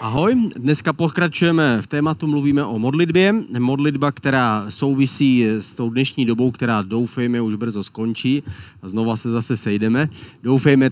Ahoj, dneska pokračujeme v tématu, mluvíme o modlitbě. Modlitba, která souvisí s tou dnešní dobou, která doufejme už brzo skončí a znova se zase sejdeme. Doufejme,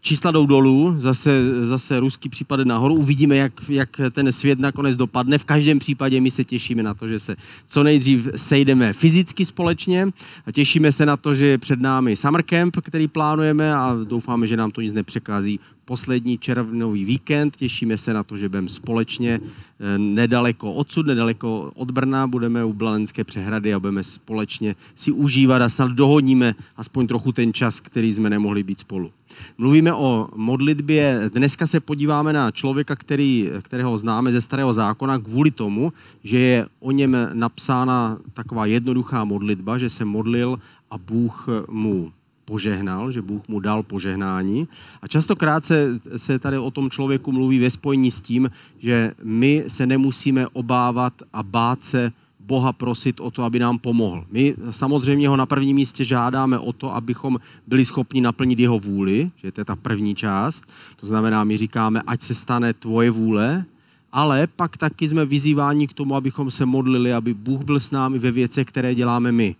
čísla jdou dolů, zase, zase ruský případ nahoru, uvidíme, jak, jak ten svět nakonec dopadne. V každém případě my se těšíme na to, že se co nejdřív sejdeme fyzicky společně a těšíme se na to, že je před námi Summer Camp, který plánujeme a doufáme, že nám to nic nepřekazí poslední červnový víkend. Těšíme se na to, že budeme společně eh, nedaleko odsud, nedaleko od Brna, budeme u Blalenské přehrady a budeme společně si užívat a snad dohodníme aspoň trochu ten čas, který jsme nemohli být spolu. Mluvíme o modlitbě. Dneska se podíváme na člověka, který, kterého známe ze starého zákona kvůli tomu, že je o něm napsána taková jednoduchá modlitba, že se modlil a Bůh mu požehnal, že Bůh mu dal požehnání. A častokrát se, se tady o tom člověku mluví ve spojení s tím, že my se nemusíme obávat a bát se Boha prosit o to, aby nám pomohl. My samozřejmě ho na prvním místě žádáme o to, abychom byli schopni naplnit jeho vůli, že to je ta první část. To znamená, my říkáme, ať se stane tvoje vůle, ale pak taky jsme vyzýváni k tomu, abychom se modlili, aby Bůh byl s námi ve věcech, které děláme my.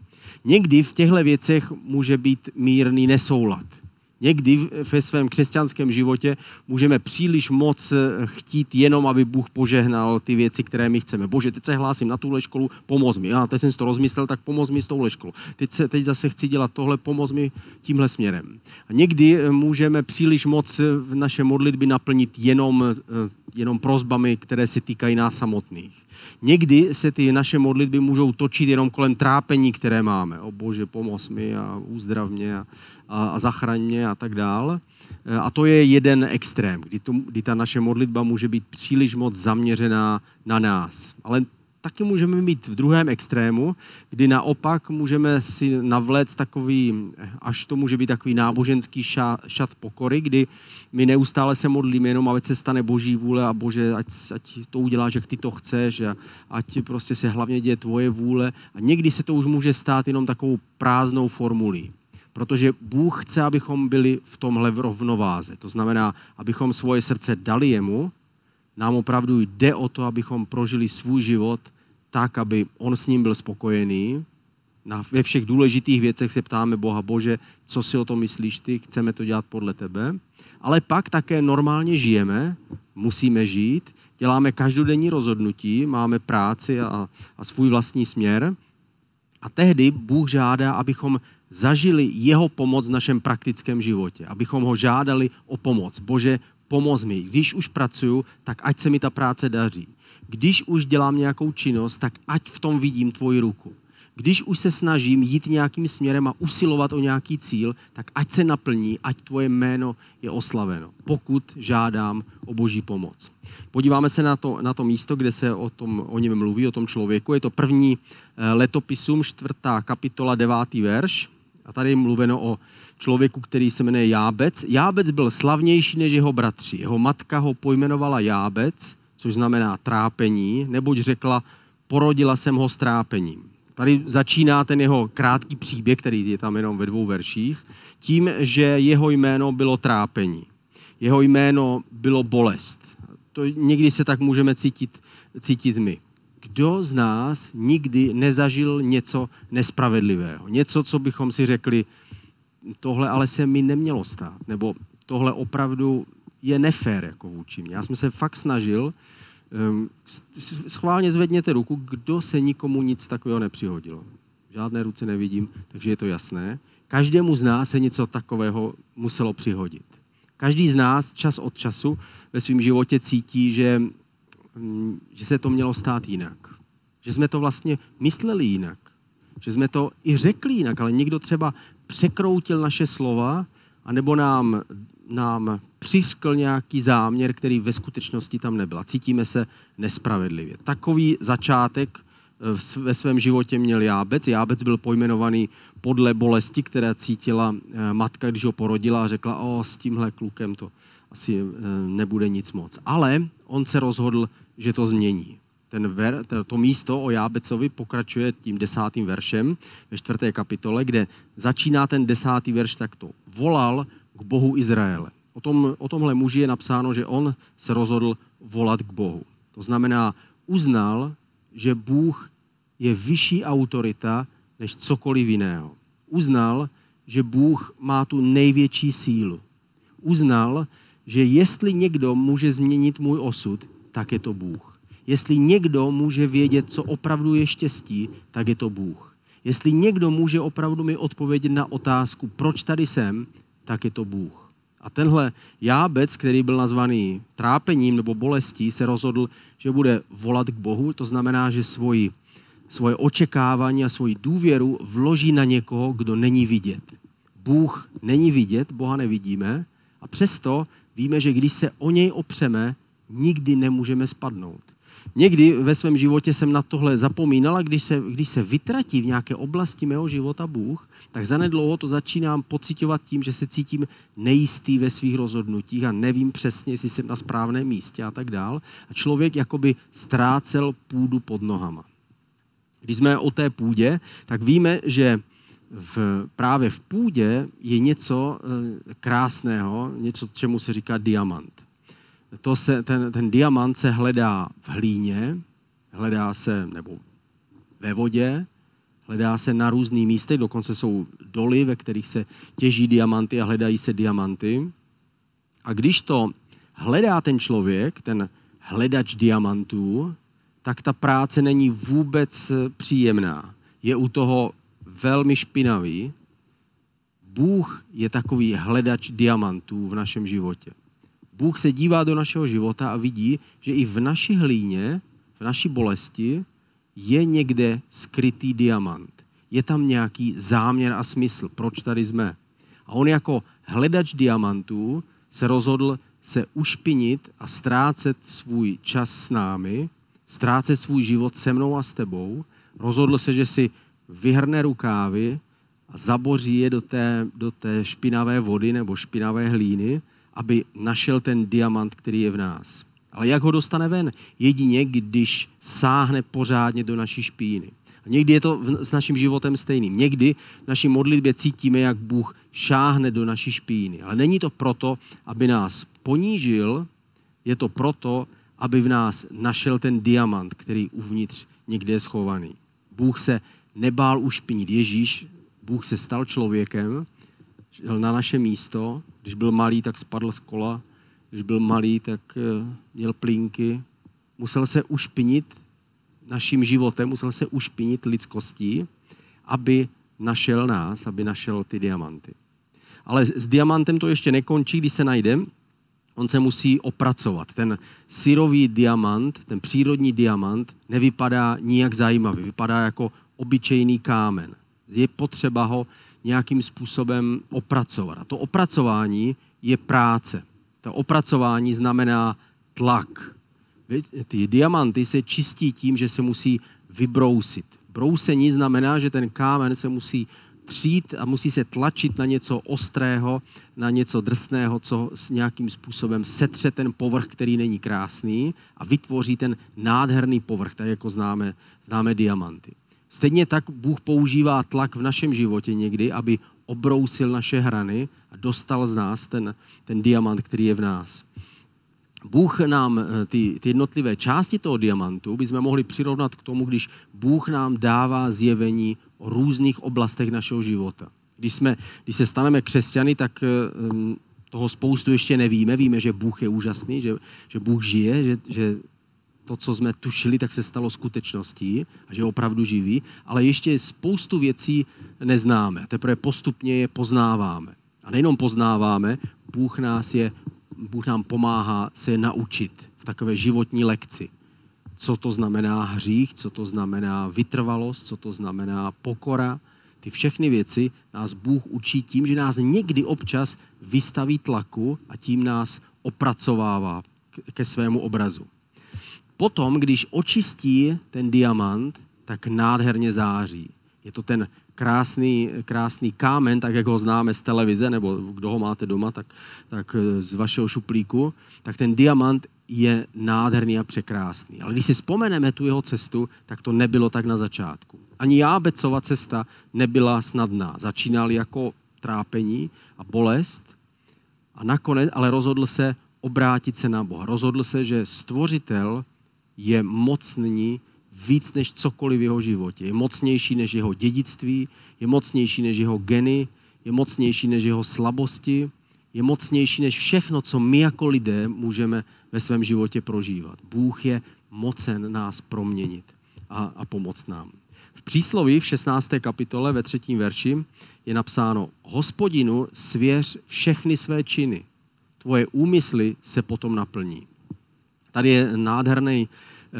Někdy v těchto věcech může být mírný nesoulad. Někdy ve svém křesťanském životě můžeme příliš moc eh, chtít jenom, aby Bůh požehnal ty věci, které my chceme. Bože, teď se hlásím na tuhle školu, pomoz mi. Já teď jsem si to rozmyslel, tak pomoz mi s touhle školou. Teď, se, teď zase chci dělat tohle, pomoz mi tímhle směrem. A někdy eh, můžeme příliš moc eh, v naše modlitby naplnit jenom, jenom prozbami, které se týkají nás samotných. Někdy se ty naše modlitby můžou točit jenom kolem trápení, které máme. O Bože, pomoz mi a uzdrav mě a, a, a zachraň mě a tak dál. E, a to je jeden extrém, kdy, to, kdy ta naše modlitba může být příliš moc zaměřená na nás. Ale taky můžeme mít v druhém extrému, kdy naopak můžeme si navléct takový, až to může být takový náboženský šat, pokory, kdy my neustále se modlíme jenom, ať se stane boží vůle a bože, ať, ať to uděláš, jak ty to chceš a ať prostě se hlavně děje tvoje vůle. A někdy se to už může stát jenom takovou prázdnou formulí. Protože Bůh chce, abychom byli v tomhle v rovnováze. To znamená, abychom svoje srdce dali jemu, nám opravdu jde o to, abychom prožili svůj život tak, aby on s ním byl spokojený. Na, ve všech důležitých věcech se ptáme Boha, Bože, co si o tom myslíš ty, chceme to dělat podle tebe. Ale pak také normálně žijeme, musíme žít, děláme každodenní rozhodnutí, máme práci a, a svůj vlastní směr. A tehdy Bůh žádá, abychom zažili jeho pomoc v našem praktickém životě, abychom ho žádali o pomoc. Bože, pomoz mi. Když už pracuju, tak ať se mi ta práce daří. Když už dělám nějakou činnost, tak ať v tom vidím tvoji ruku. Když už se snažím jít nějakým směrem a usilovat o nějaký cíl, tak ať se naplní, ať tvoje jméno je oslaveno, pokud žádám o boží pomoc. Podíváme se na to, na to místo, kde se o, tom, o něm mluví, o tom člověku. Je to první eh, letopisům, čtvrtá kapitola, devátý verš. A tady je mluveno o člověku, který se jmenuje Jábec. Jábec byl slavnější než jeho bratři. Jeho matka ho pojmenovala Jábec, což znamená trápení, neboť řekla, porodila jsem ho s trápením. Tady začíná ten jeho krátký příběh, který je tam jenom ve dvou verších, tím, že jeho jméno bylo trápení. Jeho jméno bylo bolest. To někdy se tak můžeme cítit, cítit my. Kdo z nás nikdy nezažil něco nespravedlivého? Něco, co bychom si řekli, tohle ale se mi nemělo stát, nebo tohle opravdu je nefér jako vůči mě. Já jsem se fakt snažil, um, schválně zvedněte ruku, kdo se nikomu nic takového nepřihodilo. Žádné ruce nevidím, takže je to jasné. Každému z nás se něco takového muselo přihodit. Každý z nás čas od času ve svém životě cítí, že, um, že se to mělo stát jinak. Že jsme to vlastně mysleli jinak. Že jsme to i řekli jinak, ale někdo třeba překroutil naše slova, anebo nám nám přiskl nějaký záměr, který ve skutečnosti tam nebyl. Cítíme se nespravedlivě. Takový začátek eh, ve svém životě měl Jábec. Jábec byl pojmenovaný podle bolesti, které cítila eh, matka, když ho porodila a řekla, o, s tímhle klukem to asi eh, nebude nic moc. Ale on se rozhodl, že to změní. Ten ver, to místo o Jábecovi pokračuje tím desátým veršem ve čtvrté kapitole, kde začíná ten desátý verš takto. Volal k Bohu Izraele. O, tom, o tomhle muži je napsáno, že on se rozhodl volat k Bohu. To znamená, uznal, že Bůh je vyšší autorita než cokoliv jiného. Uznal, že Bůh má tu největší sílu. Uznal, že jestli někdo může změnit můj osud, tak je to Bůh. Jestli někdo může vědět, co opravdu je štěstí, tak je to Bůh. Jestli někdo může opravdu mi odpovědět na otázku, proč tady jsem, tak je to Bůh. A tenhle jábec, který byl nazvaný trápením nebo bolestí, se rozhodl, že bude volat k Bohu. To znamená, že svoji, svoje očekávání a svoji důvěru vloží na někoho, kdo není vidět. Bůh není vidět, Boha nevidíme a přesto víme, že když se o něj opřeme, nikdy nemůžeme spadnout. Někdy ve svém životě jsem na tohle zapomínal a když se, když se vytratí v nějaké oblasti mého života Bůh, tak zanedlouho to začínám pocitovat tím, že se cítím nejistý ve svých rozhodnutích a nevím přesně, jestli jsem na správném místě a tak dál. A člověk jakoby ztrácel půdu pod nohama. Když jsme o té půdě, tak víme, že v, právě v půdě je něco eh, krásného, něco, čemu se říká diamant to se, ten, ten diamant se hledá v hlíně, hledá se nebo ve vodě, hledá se na různých místech, dokonce jsou doly, ve kterých se těží diamanty a hledají se diamanty. A když to hledá ten člověk, ten hledač diamantů, tak ta práce není vůbec příjemná. Je u toho velmi špinavý. Bůh je takový hledač diamantů v našem životě. Bůh se dívá do našeho života a vidí, že i v naší hlíně, v naší bolesti je někde skrytý diamant. Je tam nějaký záměr a smysl, proč tady jsme. A on jako hledač diamantů se rozhodl se ušpinit a ztrácet svůj čas s námi, ztrácet svůj život se mnou a s tebou. Rozhodl se, že si vyhrne rukávy a zaboří je do té, do té špinavé vody nebo špinavé hlíny aby našel ten diamant, který je v nás. Ale jak ho dostane ven? Jedině, když sáhne pořádně do naší špíny. A někdy je to s naším životem stejným. Někdy v naší modlitbě cítíme, jak Bůh šáhne do naší špíny. Ale není to proto, aby nás ponížil, je to proto, aby v nás našel ten diamant, který uvnitř někde je schovaný. Bůh se nebál ušpinit. Ježíš, Bůh se stal člověkem, na naše místo když byl malý, tak spadl z kola. Když byl malý, tak eh, měl plínky. Musel se ušpinit naším životem, musel se ušpinit lidskostí, aby našel nás, aby našel ty diamanty. Ale s diamantem to ještě nekončí, když se najde, on se musí opracovat. Ten syrový diamant, ten přírodní diamant, nevypadá nijak zajímavý, vypadá jako obyčejný kámen. Je potřeba ho nějakým způsobem opracovat. A to opracování je práce. To opracování znamená tlak. Ty diamanty se čistí tím, že se musí vybrousit. Brousení znamená, že ten kámen se musí třít a musí se tlačit na něco ostrého, na něco drsného, co s nějakým způsobem setře ten povrch, který není krásný a vytvoří ten nádherný povrch, tak jako známe, známe diamanty. Stejně tak Bůh používá tlak v našem životě někdy, aby obrousil naše hrany a dostal z nás ten, ten diamant, který je v nás. Bůh nám eh, ty, ty jednotlivé části toho diamantu bychom mohli přirovnat k tomu, když Bůh nám dává zjevení o různých oblastech našeho života. Když, jsme, když se staneme křesťany, tak eh, toho spoustu ještě nevíme. Víme, že Bůh je úžasný, že, že Bůh žije, že, že to, co jsme tušili, tak se stalo skutečností a že je opravdu živý, ale ještě spoustu věcí neznáme. Teprve postupně je poznáváme. A nejenom poznáváme, Bůh, nás je, Bůh nám pomáhá se je naučit v takové životní lekci. Co to znamená hřích, co to znamená vytrvalost, co to znamená pokora. Ty všechny věci nás Bůh učí tím, že nás někdy občas vystaví tlaku a tím nás opracovává ke svému obrazu. Potom, když očistí ten diamant, tak nádherně září. Je to ten krásný, krásný kámen, tak jak ho známe z televize, nebo kdo ho máte doma, tak, tak z vašeho šuplíku, tak ten diamant je nádherný a překrásný. Ale když si vzpomeneme tu jeho cestu, tak to nebylo tak na začátku. Ani Jábecova cesta nebyla snadná. Začínal jako trápení a bolest a nakonec ale rozhodl se obrátit se na Boha. Rozhodl se, že stvořitel je mocný víc než cokoliv v jeho životě. Je mocnější než jeho dědictví, je mocnější než jeho geny, je mocnější než jeho slabosti, je mocnější než všechno, co my jako lidé můžeme ve svém životě prožívat. Bůh je mocen nás proměnit a, a pomoct nám. V přísloví v 16. kapitole ve třetím verši je napsáno Hospodinu svěř všechny své činy, tvoje úmysly se potom naplní. Tady je nádherný,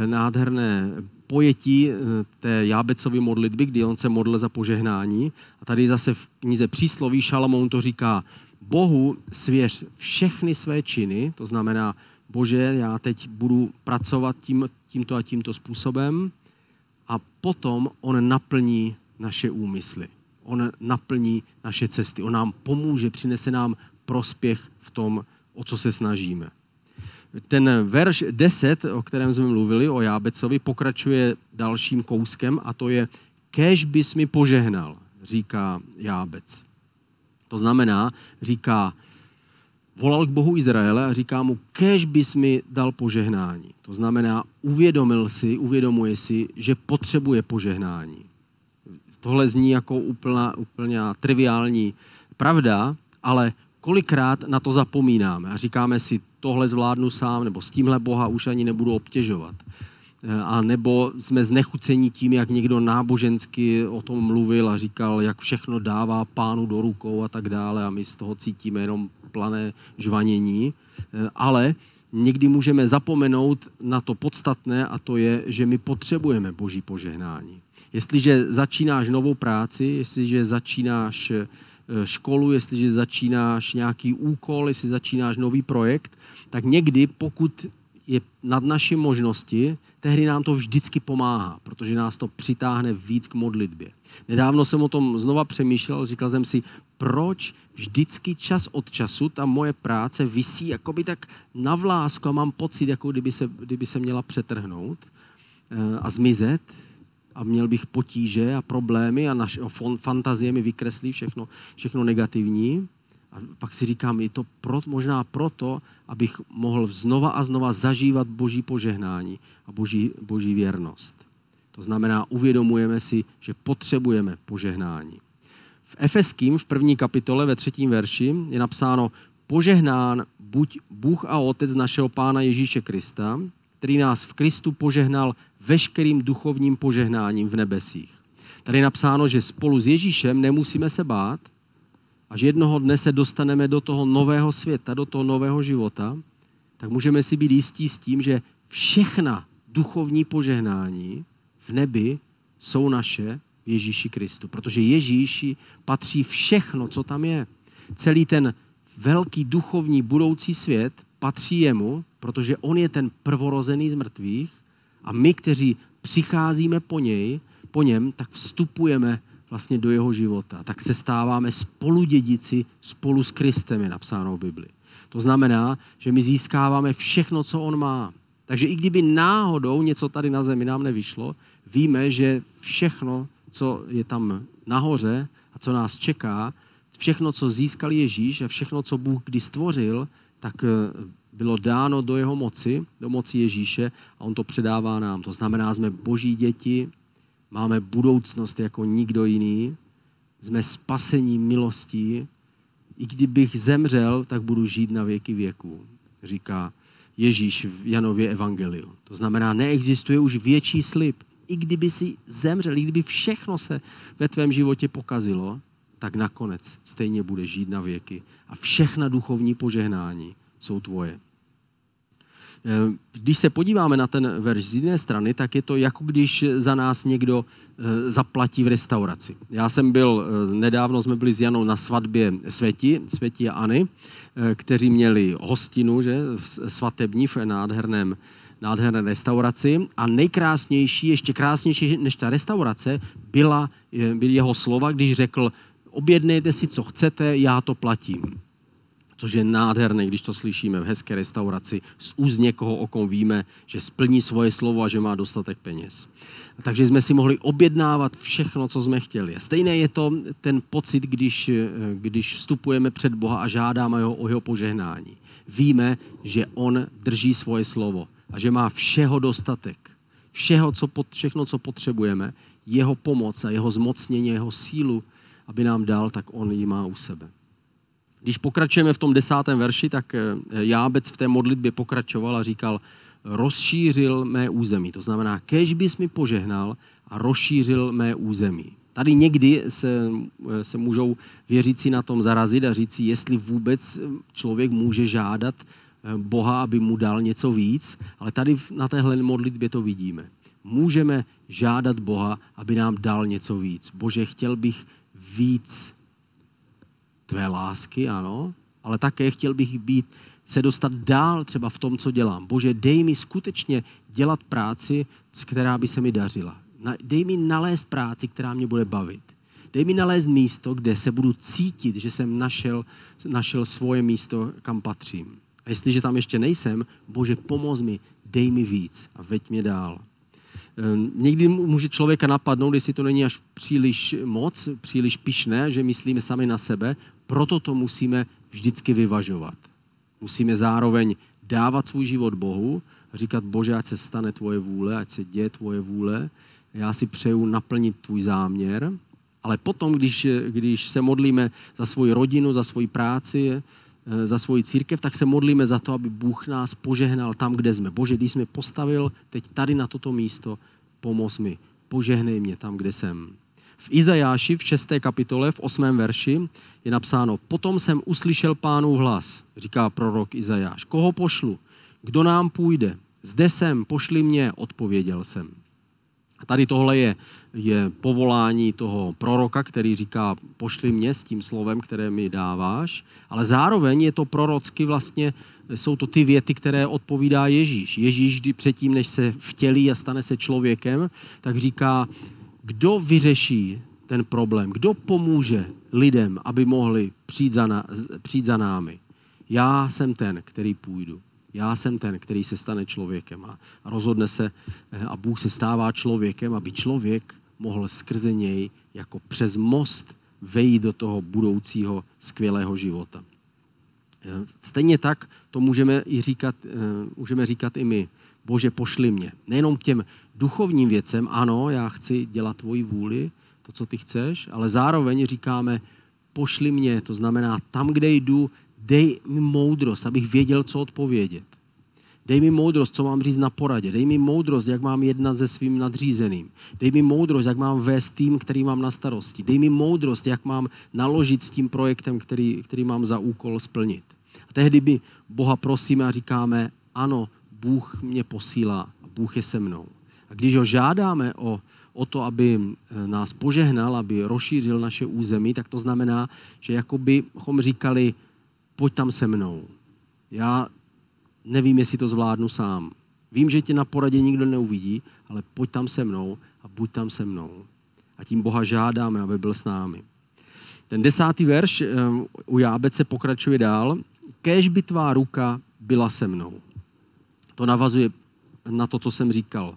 nádherné pojetí eh, té Jábecovy modlitby, kdy on se modlil za požehnání. A tady zase v knize Přísloví Šalamoun to říká, Bohu svěř všechny své činy, to znamená, Bože, já teď budu pracovat tím, tímto a tímto způsobem a potom on naplní naše úmysly. On naplní naše cesty. On nám pomůže, přinese nám prospěch v tom, o co se snažíme. Ten verš 10, o kterém jsme mluvili, o Jábecovi, pokračuje dalším kouskem a to je Kež bys mi požehnal, říká Jábec. To znamená, říká, volal k Bohu Izraele a říká mu, kež bys mi dal požehnání. To znamená, uvědomil si, uvědomuje si, že potřebuje požehnání. Tohle zní jako úplná, úplně triviální pravda, ale kolikrát na to zapomínáme a říkáme si, tohle zvládnu sám, nebo s tímhle Boha už ani nebudu obtěžovat. Eh, a nebo jsme znechucení tím, jak někdo nábožensky o tom mluvil a říkal, jak všechno dává pánu do rukou a tak dále a my z toho cítíme jenom plané žvanění. Eh, ale někdy můžeme zapomenout na to podstatné a to je, že my potřebujeme boží požehnání. Jestliže začínáš novou práci, jestliže začínáš školu, jestliže začínáš nějaký úkol, jestli začínáš nový projekt, tak někdy, pokud je nad naší možnosti, tehdy nám to vždycky pomáhá, protože nás to přitáhne víc k modlitbě. Nedávno jsem o tom znova přemýšlel, říkal jsem si, proč vždycky čas od času ta moje práce visí jakoby tak na vlásku a mám pocit, jako kdyby se, kdyby se měla přetrhnout eh, a zmizet a měl bych potíže a problémy a naše fantazie mi vykreslí všechno, všechno negativní. A pak si říkám, je to pro, možná proto, abych mohl znova a znova zažívat boží požehnání a boží, boží věrnost. To znamená, uvědomujeme si, že potřebujeme požehnání. V Efeským v první kapitole ve třetím verši je napsáno požehnán buď Bůh a Otec našeho Pána Ježíše Krista, který nás v Kristu požehnal veškerým duchovním požehnáním v nebesích. Tady je napsáno, že spolu s Ježíšem nemusíme se bát, až jednoho dne se dostaneme do toho nového světa, do toho nového života, tak můžeme si být jistí s tím, že všechna duchovní požehnání v nebi jsou naše v Ježíši Kristu. Protože Ježíši patří všechno, co tam je. Celý ten velký duchovní budoucí svět patří jemu, protože on je ten prvorozený z mrtvých a my, kteří přicházíme po něj, po něm, tak vstupujeme vlastně do jeho života. Tak se stáváme spoludědici spolu s Kristem, je napsáno v Bibli. To znamená, že my získáváme všechno, co on má. Takže i kdyby náhodou něco tady na zemi nám nevyšlo, víme, že všechno, co je tam nahoře a co nás čeká, všechno, co získal Ježíš a všechno, co Bůh kdy stvořil, tak eh, bylo dáno do jeho moci, do moci Ježíše a on to předává nám. To znamená, jsme boží děti, Máme budoucnost jako nikdo jiný. Jsme spasení milostí. I kdybych zemřel, tak budu žít na věky věků, říká Ježíš v Janově evangeliu. To znamená, neexistuje už větší slib. I kdyby si zemřel, i kdyby všechno se ve tvém životě pokazilo, tak nakonec stejně bude žít na věky. A všechna duchovní požehnání jsou tvoje. Eh, když se podíváme na ten verš z jedné strany, tak je to jako když za nás někdo eh, zaplatí v restauraci. Já jsem byl, eh, nedávno jsme byli s Janou na svatbě Světi, Světi aAny, kteří měli hostinu, že, svatební v nádherném, nádherné restauraci a nejkrásnější, ještě krásnější než ta restaurace, byla, byly jeho slova, když řekl, objednejte si, co chcete, já to platím což je nádherné, když to slyšíme v hezké restauraci z úst někoho, o kom víme, že splní svoje slovo a že má dostatek peněz. Takže jsme si mohli objednávat všechno, co jsme chtěli. Stejné je to ten pocit, když, když vstupujeme před Boha a žádáme ho o jeho požehnání. víme, že on drží svoje slovo a že má všeho dostatek. Všeho, co, všechno, co potřebujeme, jeho pomoc a jeho zmocnění, jeho sílu, aby nám dal, tak on ji má u sebe. Když pokračujeme v tom desátém verši, tak eh, Jábec v té modlitbě pokračoval a říkal, rozšířil mé území. To znamená, kež bys mi požehnal a rozšířil mé území. Tady někdy se, eh, se můžou věřící na tom zarazit a říct si, jestli vůbec člověk může žádat eh, Boha, aby mu dal něco víc, ale tady na téhle modlitbě to vidíme. Můžeme žádat Boha, aby nám dal něco víc. Bože, chtěl bych víc tvé lásky, ano, ale také chtěl bych být, se dostat dál třeba v tom, co dělám. Bože, dej mi skutečně dělat práci, která by se mi dařila. Dej mi nalézt práci, která mě bude bavit. Dej mi nalézt místo, kde se budu cítit, že jsem našel, našel svoje místo, kam patřím. A jestliže tam ještě nejsem, Bože, pomoz mi, dej mi víc a veď mě dál. Ehm, někdy může člověka napadnout, jestli to není až příliš moc, příliš pišné, že myslíme sami na sebe, proto to musíme vždycky vyvažovat. Musíme zároveň dávat svůj život Bohu říkat, Bože, ať se stane tvoje vůle, ať se děje tvoje vůle, já si přeju naplnit tvůj záměr, ale potom, když, když se modlíme za svoji rodinu, za svoji práci, eh, za svoji církev, tak se modlíme za to, aby Bůh nás požehnal tam, kde jsme. Bože, když jsme postavil teď tady na toto místo, pomoz mi, požehnej mě tam, kde jsem. V Izajáši v 6. kapitole v 8. verši je napsáno, potom jsem uslyšel pánův hlas, říká prorok Izajáš. Koho pošlu? Kdo nám půjde? Zde jsem, pošli mě, odpověděl jsem. A tady tohle je, je povolání toho proroka, který říká, pošli mě s tím slovem, které mi dáváš, ale zároveň je to prorocky vlastně, jsou to ty věty, které odpovídá Ježíš. Ježíš, předtím, než se vtělí a stane se člověkem, tak říká, kdo vyřeší ten problém, kdo pomůže lidem, aby mohli přijít za, na, přijít za námi. Já jsem ten, který půjdu. Já jsem ten, který se stane člověkem a rozhodne se eh, a Bůh se stává člověkem, aby člověk mohl skrze něj jako přes most vejít do toho budoucího skvělého života. Eh, stejně tak to můžeme, i říkat, eh, můžeme říkat i my. Bože, pošli mě. Nejenom těm duchovním věcem, ano, já chci dělat tvoji vůli, to, co ty chceš, ale zároveň říkáme, pošli mě, to znamená, tam, kde jdu, dej mi moudrost, abych věděl, co odpovědět. Dej mi moudrost, co mám říct na poradě. Dej mi moudrost, jak mám jednat se svým nadřízeným. Dej mi moudrost, jak mám vést tým, který mám na starosti. Dej mi moudrost, jak mám naložit s tím projektem, který, který mám za úkol splnit. A tehdy by Boha prosíme a říkáme, ano, Bůh mě posílá Bůh je se mnou. A když ho žádáme o, o to, aby eh, nás požehnal, aby rozšířil naše území, tak to znamená, že jako bychom říkali, pojď tam se mnou. Já nevím, jestli to zvládnu sám. Vím, že tě na poradě nikdo neuvidí, ale pojď tam se mnou a buď tam se mnou. A tím Boha žádáme, aby byl s námi. Ten desátý verš eh, u Jábece pokračuje dál. Kéž by tvá ruka byla se mnou. To navazuje na to, co jsem říkal.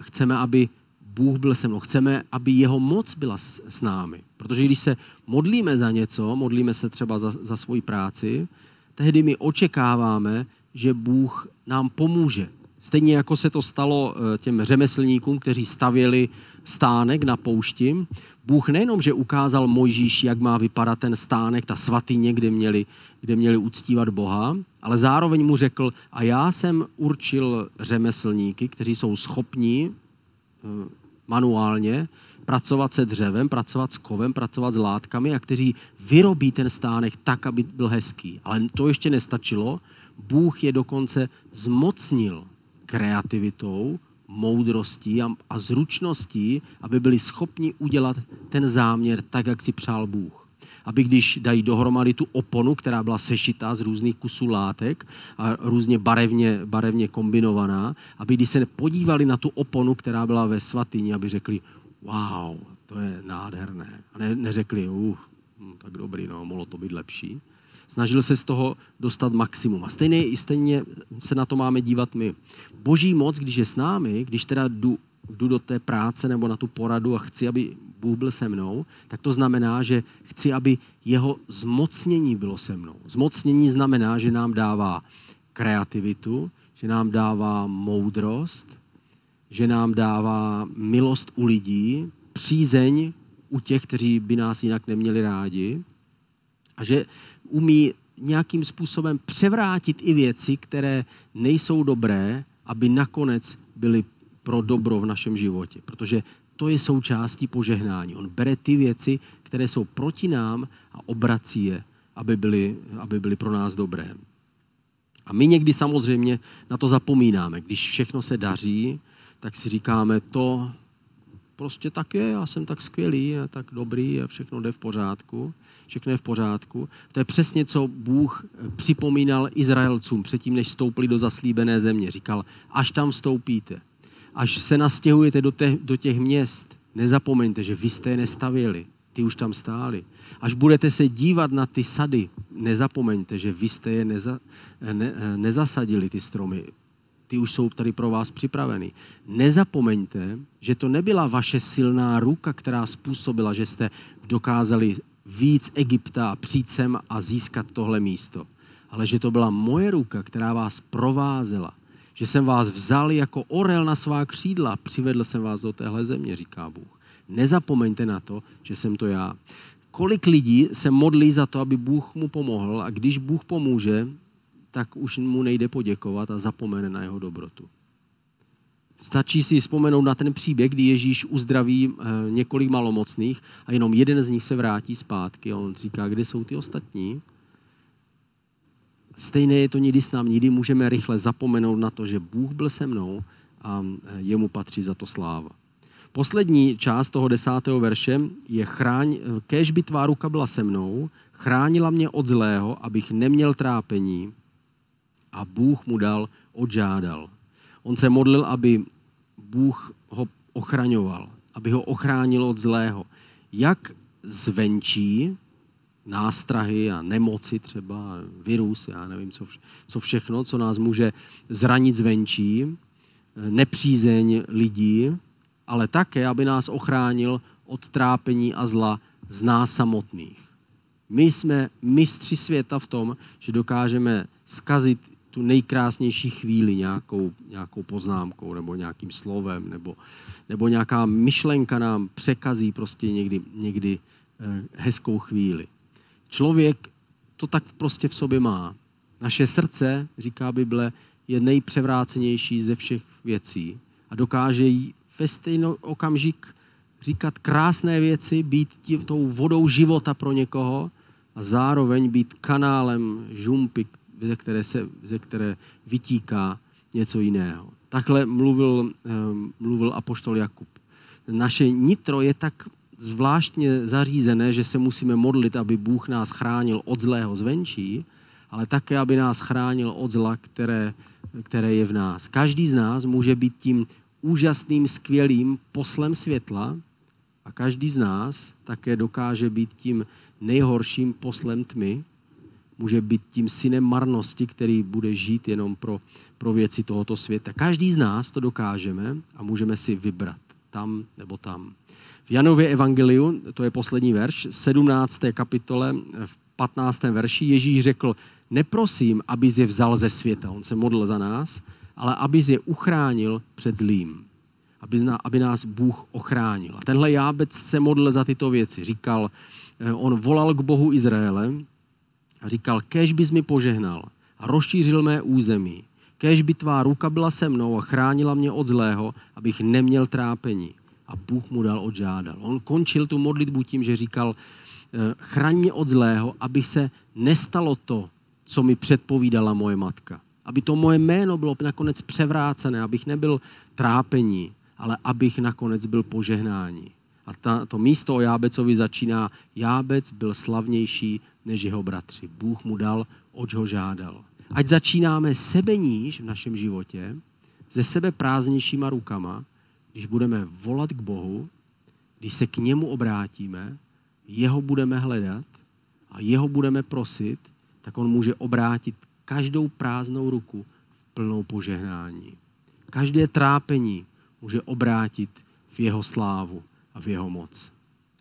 Chceme, aby Bůh byl se mnou. Chceme, aby jeho moc byla s, s námi. Protože když se modlíme za něco, modlíme se třeba za, za svoji práci, tehdy my očekáváme, že Bůh nám pomůže. Stejně jako se to stalo eh, těm řemeslníkům, kteří stavěli stánek na poušti. Bůh nejenom, že ukázal Mojžíši, jak má vypadat ten stánek, ta svatyně, kde měli, kde měli uctívat Boha, ale zároveň mu řekl, a já jsem určil řemeslníky, kteří jsou schopní eh, manuálně pracovat se dřevem, pracovat s kovem, pracovat s látkami a kteří vyrobí ten stánek tak, aby byl hezký. Ale to ještě nestačilo. Bůh je dokonce zmocnil kreativitou, moudrostí a, a zručností, aby byli schopni udělat ten záměr tak, jak si přál Bůh. Aby když dají dohromady tu oponu, která byla sešitá z různých kusů látek a různě barevně, barevně kombinovaná, aby když se podívali na tu oponu, která byla ve svatyni, aby řekli, wow, to je nádherné. A ne, neřekli, uh, tak dobrý, no, mohlo to být lepší snažil se z toho dostat maximum. A stejně, stejně se na to máme dívat my. Boží moc, když je s námi, když teda jdu jdu do té práce nebo na tu poradu a chci, aby Bůh byl se mnou, tak to znamená, že chci, aby jeho zmocnění bylo se mnou. Zmocnění znamená, že nám dává kreativitu, že nám dává moudrost, že nám dává milost u lidí, přízeň u těch, kteří by nás jinak neměli rádi a že umí nějakým způsobem převrátit i věci, které nejsou dobré, aby nakonec byly pro dobro v našem životě. Protože to je součástí požehnání. On bere ty věci, které jsou proti nám a obrací je, aby byly, aby byly pro nás dobré. A my někdy samozřejmě na to zapomínáme. Když všechno se daří, tak si říkáme, to prostě tak je, já jsem tak skvělý, a tak dobrý a všechno jde v pořádku. Všechno je v pořádku. To je přesně, co Bůh připomínal Izraelcům předtím, než stoupili do zaslíbené země. Říkal, až tam vstoupíte, až se nastěhujete do, te, do těch měst, nezapomeňte, že vy jste je nestavěli, ty už tam stáli. Až budete se dívat na ty sady, nezapomeňte, že vy jste je neza, ne, nezasadili, ty stromy. Ty už jsou tady pro vás připraveny. Nezapomeňte, že to nebyla vaše silná ruka, která způsobila, že jste dokázali víc Egypta a přijít sem a získat tohle místo. Ale že to byla moje ruka, která vás provázela že jsem vás vzal jako orel na svá křídla, přivedl jsem vás do téhle země, říká Bůh. Nezapomeňte na to, že jsem to já. Kolik lidí se modlí za to, aby Bůh mu pomohl a když Bůh pomůže, tak už mu nejde poděkovat a zapomene na jeho dobrotu. Stačí si vzpomenout na ten příběh, kdy Ježíš uzdraví eh, několik malomocných a jenom jeden z nich se vrátí zpátky a on říká, kde jsou ty ostatní? Stejné je to nikdy s námi, nikdy můžeme rychle zapomenout na to, že Bůh byl se mnou a e, jemu patří za to sláva. Poslední část toho desátého verše je chráň, e, kéž by tvá ruka byla se mnou, chránila mě od zlého, abych neměl trápení a Bůh mu dal, odžádal. On se modlil, aby Bůh ho ochraňoval, aby ho ochránil od zlého. Jak zvenčí, nástrahy a nemoci třeba, virus, já nevím, co, vše, co všechno, co nás může zranit zvenčí, nepřízeň lidí, ale také, aby nás ochránil od trápení a zla z nás samotných. My jsme mistři světa v tom, že dokážeme skazit tu nejkrásnější chvíli nějakou, nějakou poznámkou nebo nějakým slovem nebo, nebo nějaká myšlenka nám překazí prostě někdy, někdy eh, hezkou chvíli. Člověk to tak prostě v sobě má. Naše srdce, říká Bible, je nejpřevrácenější ze všech věcí a dokáže jí ve stejný okamžik říkat krásné věci, být tím, tou vodou života pro někoho a zároveň být kanálem žumpy, ze které, se, ze které vytíká něco jiného. Takhle mluvil, um, mluvil apoštol Jakub. Naše nitro je tak zvláštně zařízené, že se musíme modlit, aby Bůh nás chránil od zlého zvenčí, ale také, aby nás chránil od zla, které, které je v nás. Každý z nás může být tím úžasným, skvělým poslem světla a každý z nás také dokáže být tím nejhorším poslem tmy, může být tím synem marnosti, který bude žít jenom pro, pro věci tohoto světa. Každý z nás to dokážeme a můžeme si vybrat tam nebo tam. V Janově evangeliu, to je poslední verš, 17. kapitole, v 15. verši, Ježíš řekl, neprosím, aby je vzal ze světa, on se modlil za nás, ale aby je uchránil před zlým. Aby, aby nás Bůh ochránil. A tenhle jábec se modlil za tyto věci. Říkal, eh, on volal k Bohu Izraele a říkal, kež bys mi požehnal a rozšířil mé území. Kež by tvá ruka byla se mnou a chránila mě od zlého, abych neměl trápení a Bůh mu dal odžádal. On končil tu modlitbu tím, že říkal, eh, chraň mě od zlého, aby se nestalo to, co mi předpovídala moje matka. Aby to moje jméno bylo nakonec převrácené, abych nebyl trápení, ale abych nakonec byl požehnání. A ta, to místo o Jábecovi začíná, Jábec byl slavnější než jeho bratři. Bůh mu dal, oč ho žádal. Ať začínáme sebe níž v našem životě, ze sebe prázdnějšíma rukama, když budeme volat k Bohu, když se k němu obrátíme, jeho budeme hledat a jeho budeme prosit, tak on může obrátit každou prázdnou ruku v plnou požehnání. Každé trápení může obrátit v jeho slávu a v jeho moc.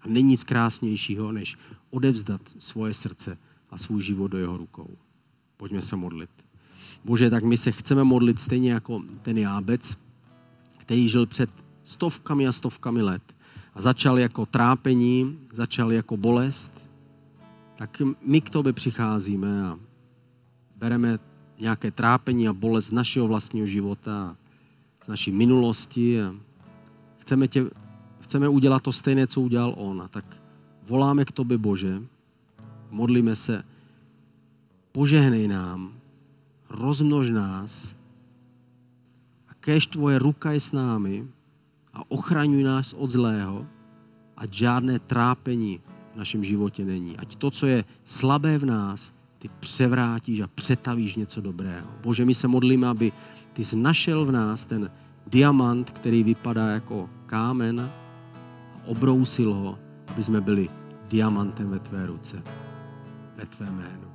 A není nic krásnějšího, než odevzdat svoje srdce a svůj život do jeho rukou. Pojďme se modlit. Bože, tak my se chceme modlit stejně jako ten jábec, který žil před stovkami a stovkami let a začal jako trápení, začal jako bolest, tak my k tobě přicházíme a bereme nějaké trápení a bolest z našeho vlastního života, z naší minulosti a chceme, tě, chceme udělat to stejné, co udělal on. A tak voláme k tobě, Bože, modlíme se, požehnej nám, rozmnož nás. A kež tvoje ruka je s námi. A ochraňuj nás od zlého, ať žádné trápení v našem životě není. Ať to, co je slabé v nás, ty převrátíš a přetavíš něco dobrého. Bože, my se modlíme, aby ty jsi našel v nás ten diamant, který vypadá jako kámen, obrousil ho, aby jsme byli diamantem ve tvé ruce, ve tvé jménu.